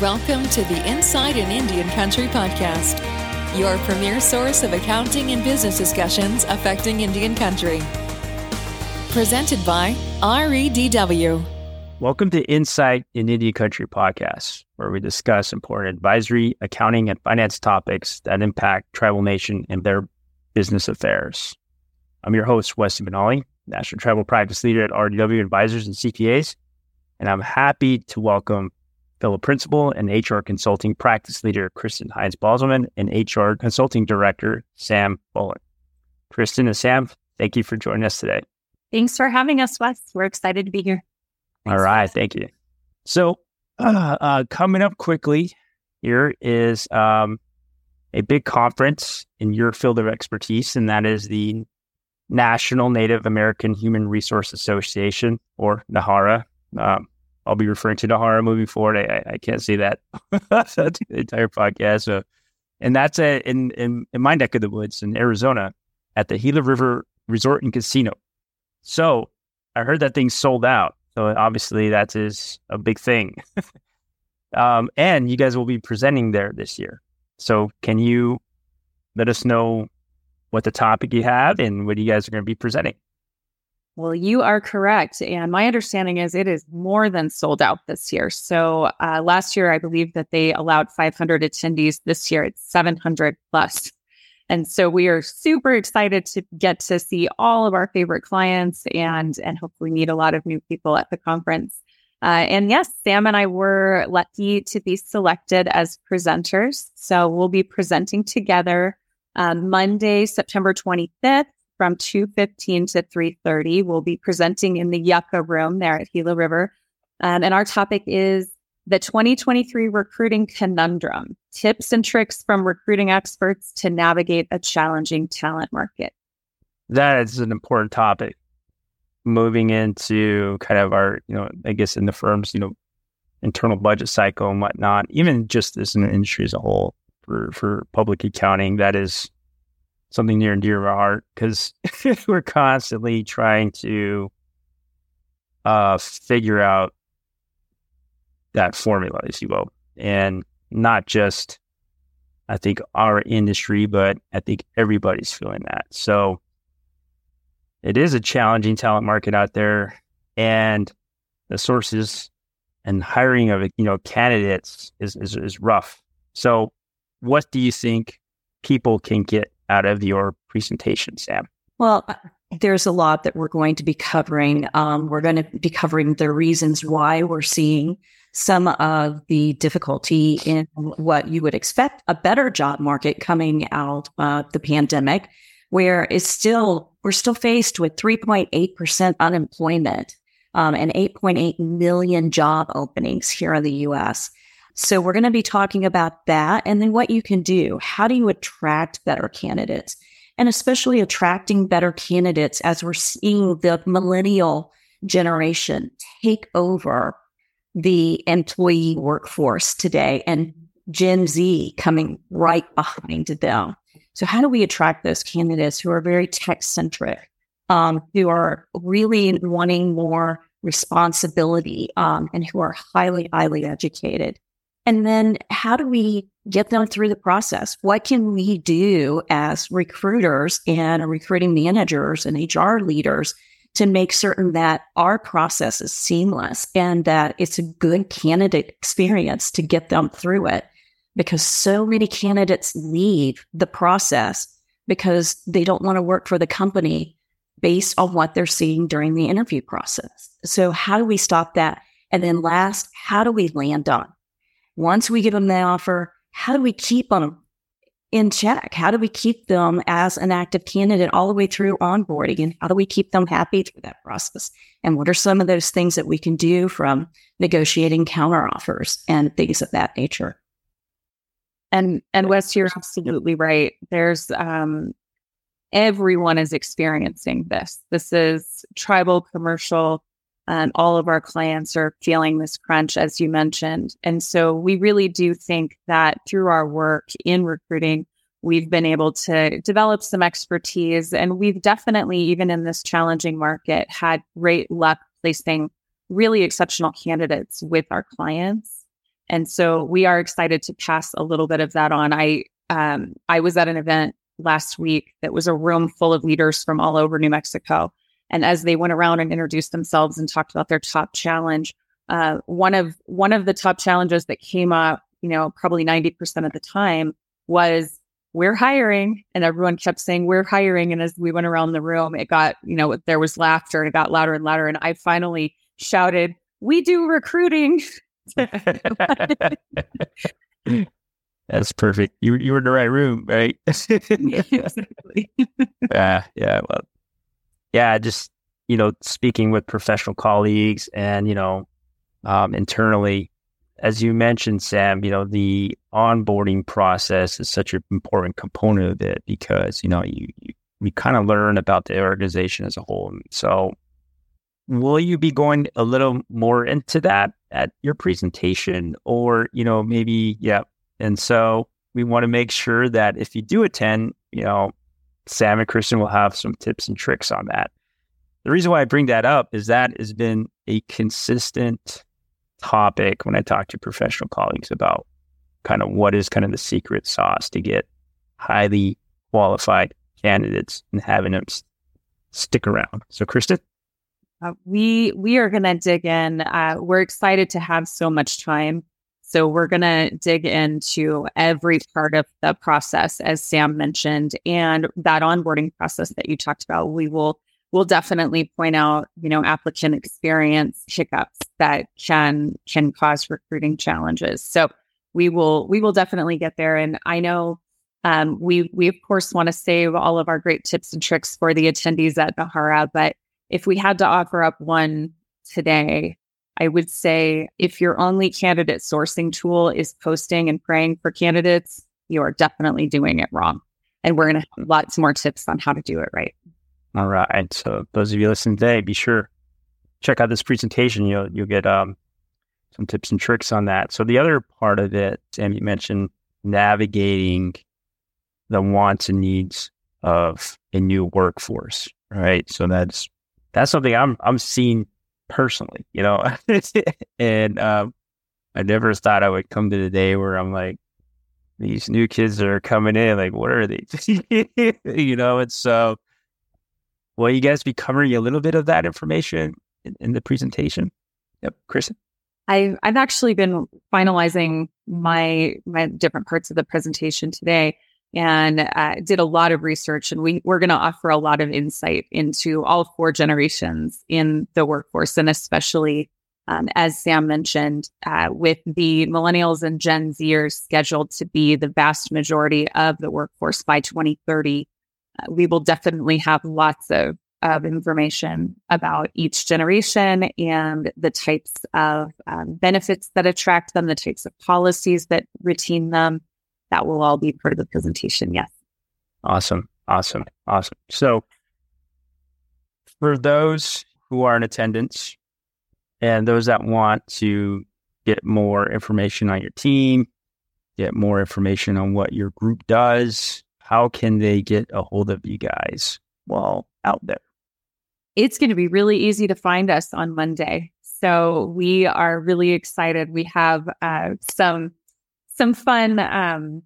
Welcome to the Insight in Indian Country podcast, your premier source of accounting and business discussions affecting Indian Country. Presented by REDW. Welcome to Insight in Indian Country podcast, where we discuss important advisory, accounting, and finance topics that impact tribal nation and their business affairs. I'm your host, Wesley Benally, National Tribal Practice Leader at REDW Advisors and CPAs, and I'm happy to welcome fellow principal and HR consulting practice leader Kristen Heinz Boselman and HR consulting director Sam Bullen. Kristen and Sam, thank you for joining us today. Thanks for having us, Wes. We're excited to be here. All right, thank you. So, uh, uh, coming up quickly here is um, a big conference in your field of expertise, and that is the National Native American Human Resource Association, or NAHARA. Um, I'll be referring to NAHARA moving forward. I, I can't say that the entire podcast. So, and that's a, in, in, in my neck of the woods in Arizona at the Gila River Resort and Casino. So I heard that thing sold out. So obviously that is a big thing. um, and you guys will be presenting there this year. So can you let us know what the topic you have and what you guys are going to be presenting? Well, you are correct. And my understanding is it is more than sold out this year. So uh, last year, I believe that they allowed 500 attendees. This year, it's 700 plus. And so we are super excited to get to see all of our favorite clients and, and hopefully meet a lot of new people at the conference. Uh, and yes, Sam and I were lucky to be selected as presenters. So we'll be presenting together um, Monday, September 25th from 2.15 to 3.30. We'll be presenting in the Yucca room there at Gila River. Um, and our topic is the 2023 recruiting conundrum tips and tricks from recruiting experts to navigate a challenging talent market. That is an important topic. Moving into kind of our, you know, I guess in the firm's, you know, internal budget cycle and whatnot, even just as an industry as a whole for, for public accounting, that is something near and dear to our heart because we're constantly trying to uh, figure out that formula, if you will, and not just I think our industry, but I think everybody's feeling that. So it is a challenging talent market out there, and the sources and hiring of you know candidates is, is, is rough. So, what do you think people can get out of your presentation, Sam? Well, uh, there's a lot that we're going to be covering. Um, we're going to be covering the reasons why we're seeing some of the difficulty in what you would expect a better job market coming out of the pandemic, where it's still we're still faced with 3.8% unemployment um, and 8.8 million job openings here in the U.S. So we're going to be talking about that and then what you can do. How do you attract better candidates? And especially attracting better candidates as we're seeing the millennial generation take over the employee workforce today and Gen Z coming right behind them. So how do we attract those candidates who are very tech centric, um, who are really wanting more responsibility, um, and who are highly, highly educated? And then how do we get them through the process? What can we do as recruiters and recruiting managers and HR leaders to make certain that our process is seamless and that it's a good candidate experience to get them through it? Because so many candidates leave the process because they don't want to work for the company based on what they're seeing during the interview process. So how do we stop that? And then last, how do we land on once we give them the offer, how do we keep them in check? How do we keep them as an active candidate all the way through onboarding? And how do we keep them happy through that process? And what are some of those things that we can do from negotiating counter offers and things of that nature? And and Wes, you're absolutely right. There's um everyone is experiencing this. This is tribal commercial um, all of our clients are feeling this crunch, as you mentioned. And so we really do think that through our work in recruiting, we've been able to develop some expertise. And we've definitely, even in this challenging market, had great luck placing really exceptional candidates with our clients. And so we are excited to pass a little bit of that on. I um, I was at an event last week that was a room full of leaders from all over New Mexico. And as they went around and introduced themselves and talked about their top challenge, uh, one of one of the top challenges that came up, you know, probably ninety percent of the time was we're hiring, and everyone kept saying we're hiring. And as we went around the room, it got you know there was laughter and it got louder and louder. And I finally shouted, "We do recruiting." That's perfect. You you were in the right room, right? exactly. yeah, yeah. Well, yeah. Just you know, speaking with professional colleagues and you know, um, internally, as you mentioned, Sam, you know, the onboarding process is such an important component of it because you know you, you we kind of learn about the organization as a whole. So, will you be going a little more into that at your presentation, or you know, maybe yeah and so we want to make sure that if you do attend, you know, Sam and Kristen will have some tips and tricks on that. The reason why I bring that up is that has been a consistent topic when I talk to professional colleagues about kind of what is kind of the secret sauce to get highly qualified candidates and having them stick around. So, Kristen? Uh, we we are going to dig in. Uh, we're excited to have so much time so we're going to dig into every part of the process, as Sam mentioned, and that onboarding process that you talked about. We will will definitely point out, you know, applicant experience hiccups that can can cause recruiting challenges. So we will we will definitely get there. And I know um, we we of course want to save all of our great tips and tricks for the attendees at Nahara, but if we had to offer up one today, I would say if your only candidate sourcing tool is posting and praying for candidates, you are definitely doing it wrong. And we're going to have lots more tips on how to do it right. All right. So those of you listening today, be sure check out this presentation. You'll you'll get um, some tips and tricks on that. So the other part of it, Sam, you mentioned navigating the wants and needs of a new workforce, right? So that's that's something I'm I'm seeing personally, you know. and um, I never thought I would come to the day where I'm like, these new kids that are coming in, like, what are they? you know, and so will you guys be covering a little bit of that information in, in the presentation? Yep, Kristen. I've I've actually been finalizing my my different parts of the presentation today and uh, did a lot of research. And we, we're going to offer a lot of insight into all four generations in the workforce, and especially, um, as Sam mentioned, uh, with the millennials and Gen Zers scheduled to be the vast majority of the workforce by 2030. Uh, we will definitely have lots of, of information about each generation and the types of um, benefits that attract them, the types of policies that retain them, that will all be part of the presentation. Yes. Awesome. Awesome. Awesome. So for those who are in attendance and those that want to get more information on your team, get more information on what your group does, how can they get a hold of you guys while out there? It's going to be really easy to find us on Monday. So we are really excited. We have uh, some some fun um,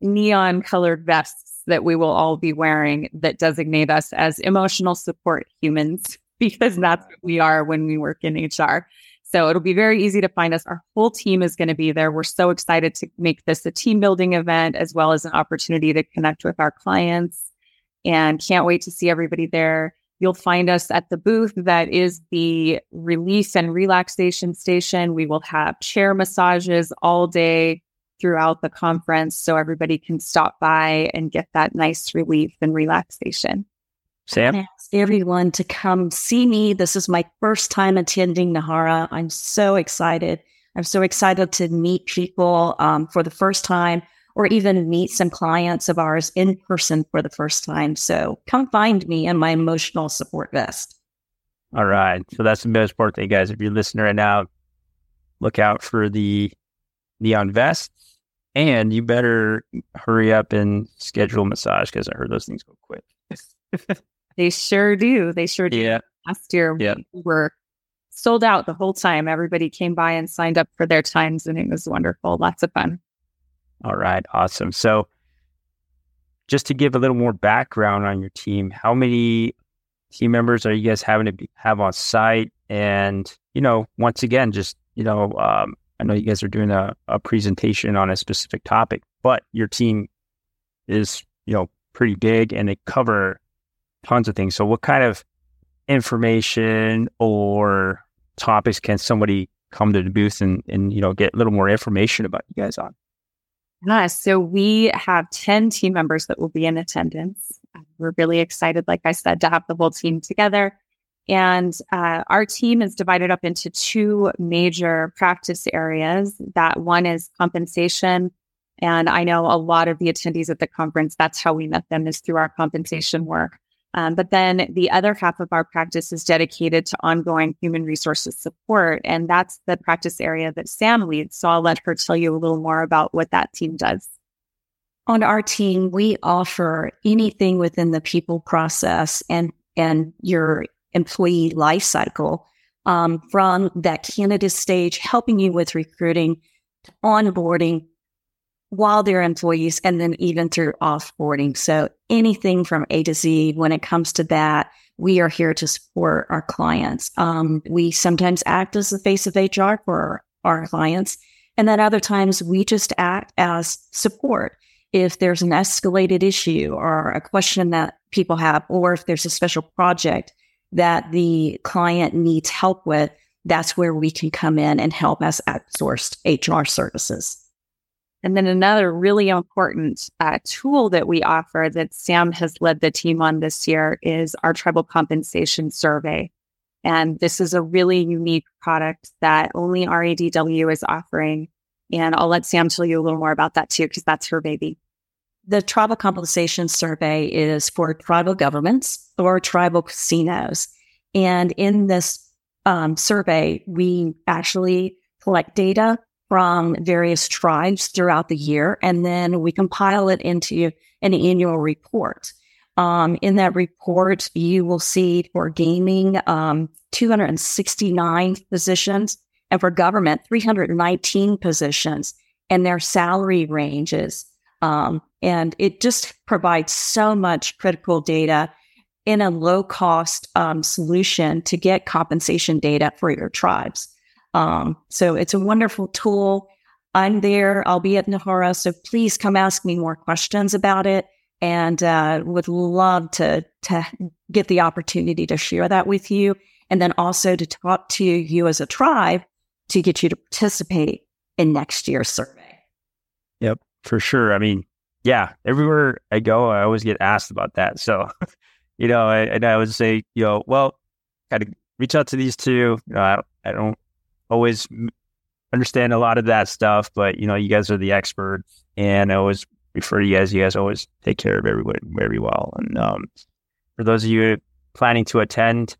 neon colored vests that we will all be wearing that designate us as emotional support humans because that's what we are when we work in HR. So it'll be very easy to find us. Our whole team is going to be there. We're so excited to make this a team building event as well as an opportunity to connect with our clients and can't wait to see everybody there. You'll find us at the booth that is the relief and relaxation station. We will have chair massages all day throughout the conference so everybody can stop by and get that nice relief and relaxation. Sam? ask everyone to come see me. This is my first time attending Nahara. I'm so excited. I'm so excited to meet people um, for the first time or even meet some clients of ours in person for the first time. So come find me in my emotional support vest. All right. So that's the most important thing, guys. If you're listening right now, look out for the neon vest and you better hurry up and schedule massage because I heard those things go quick. they sure do. They sure do. Yeah. Last year, yeah. we were sold out the whole time. Everybody came by and signed up for their times, and it was wonderful. Lots of fun. All right, awesome. So, just to give a little more background on your team, how many team members are you guys having to be, have on site? And you know, once again, just you know, um, I know you guys are doing a, a presentation on a specific topic, but your team is you know pretty big and they cover tons of things. So, what kind of information or topics can somebody come to the booth and, and you know get a little more information about you guys on? Yeah, so we have 10 team members that will be in attendance. We're really excited, like I said, to have the whole team together. And uh, our team is divided up into two major practice areas. That one is compensation. And I know a lot of the attendees at the conference, that's how we met them is through our compensation work. Um, but then the other half of our practice is dedicated to ongoing human resources support. And that's the practice area that Sam leads. So I'll let her tell you a little more about what that team does. On our team, we offer anything within the people process and, and your employee life cycle um, from that candidate stage, helping you with recruiting, onboarding, while they're employees and then even through offboarding. So anything from A to Z when it comes to that, we are here to support our clients. Um, we sometimes act as the face of HR for our clients. And then other times we just act as support. If there's an escalated issue or a question that people have, or if there's a special project that the client needs help with, that's where we can come in and help as outsourced HR services. And then another really important uh, tool that we offer that Sam has led the team on this year is our tribal compensation survey. And this is a really unique product that only REDW is offering. And I'll let Sam tell you a little more about that too, because that's her baby. The tribal compensation survey is for tribal governments or tribal casinos. And in this um, survey, we actually collect data from various tribes throughout the year, and then we compile it into an annual report. Um, in that report, you will see for gaming, um, 269 positions, and for government, 319 positions, and their salary ranges. Um, and it just provides so much critical data in a low cost um, solution to get compensation data for your tribes. Um, so it's a wonderful tool. I'm there. I'll be at NAHARA. So please come ask me more questions about it and uh, would love to, to get the opportunity to share that with you. And then also to talk to you as a tribe to get you to participate in next year's survey. Yep, for sure. I mean, yeah, everywhere I go, I always get asked about that. So, you know, I, and I would say, you know, well, kind of reach out to these two. You know, I, I don't always understand a lot of that stuff, but you know, you guys are the experts, and I always refer to you guys. You guys always take care of everyone very well. And um, for those of you planning to attend,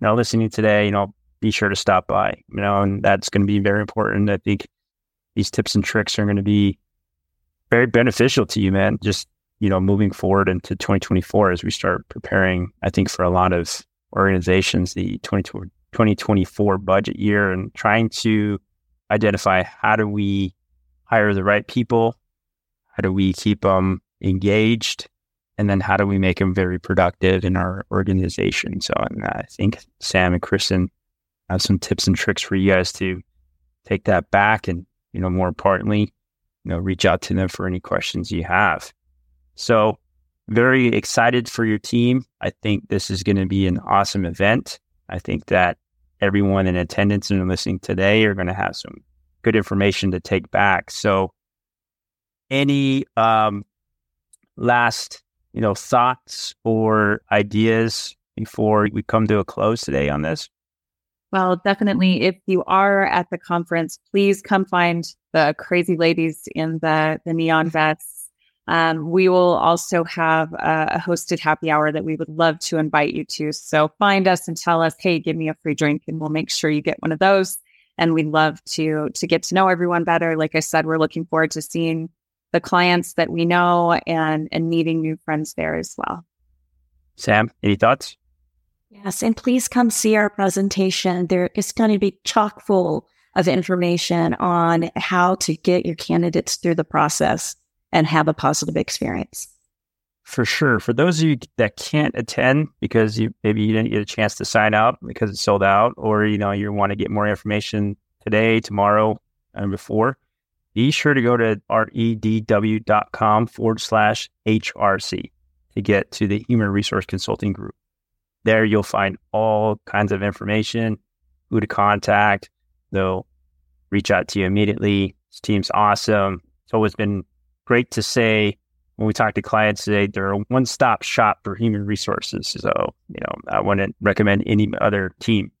you know, listening today, you know, be sure to stop by. You know, and that's going to be very important. I think these tips and tricks are going to be very beneficial to you, man. Just you know, moving forward into 2024 as we start preparing. I think for a lot of organizations, the 2024 2024 budget year and trying to identify how do we hire the right people? How do we keep them engaged? And then how do we make them very productive in our organization? So and I think Sam and Kristen have some tips and tricks for you guys to take that back and, you know, more importantly, know, reach out to them for any questions you have. So very excited for your team. I think this is going to be an awesome event. I think that everyone in attendance and listening today are going to have some good information to take back. So, any um, last you know thoughts or ideas before we come to a close today on this? Well, definitely. If you are at the conference, please come find the crazy ladies in the the neon vests um, we will also have a, a, hosted happy hour that we would love to invite you to. So find us and tell us, hey, give me a free drink, and we'll make sure you get one of those. And we'd love to to get to know everyone better. Like I said, we're looking forward to seeing the clients that we know and and meeting new friends there as well. Sam, any thoughts? Yes, and please come see our presentation. There is going to be chock full of information on how to get your candidates through the process and have a positive experience. For sure. For those of you that can't attend because you maybe you didn't get a chance to sign up because it's sold out, or you know you want to get more information today, tomorrow, and before, be sure to go to redw.com forward slash HRC to get to the Human Resource Consulting Group. There you'll find all kinds of information, who to contact. They'll reach out to you immediately. This team's awesome. It's always been great to say when we talk to clients today, they're a one stop shop for human resources. So, you know, I wouldn't recommend any other team.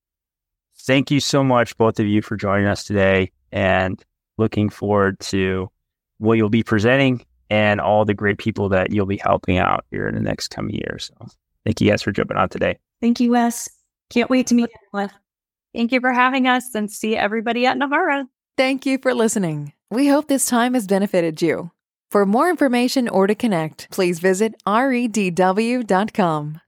Thank you so much, both of you, for joining us today and looking forward to what you'll be presenting and all the great people that you'll be helping out here in the next coming years. So, thank you guys for jumping on today. Thank you, Wes. Can't wait to meet everyone. Thank you for having us and see everybody at Nahara. Thank you for listening. We hope this time has benefited you. For more information or to connect, please visit redw.com.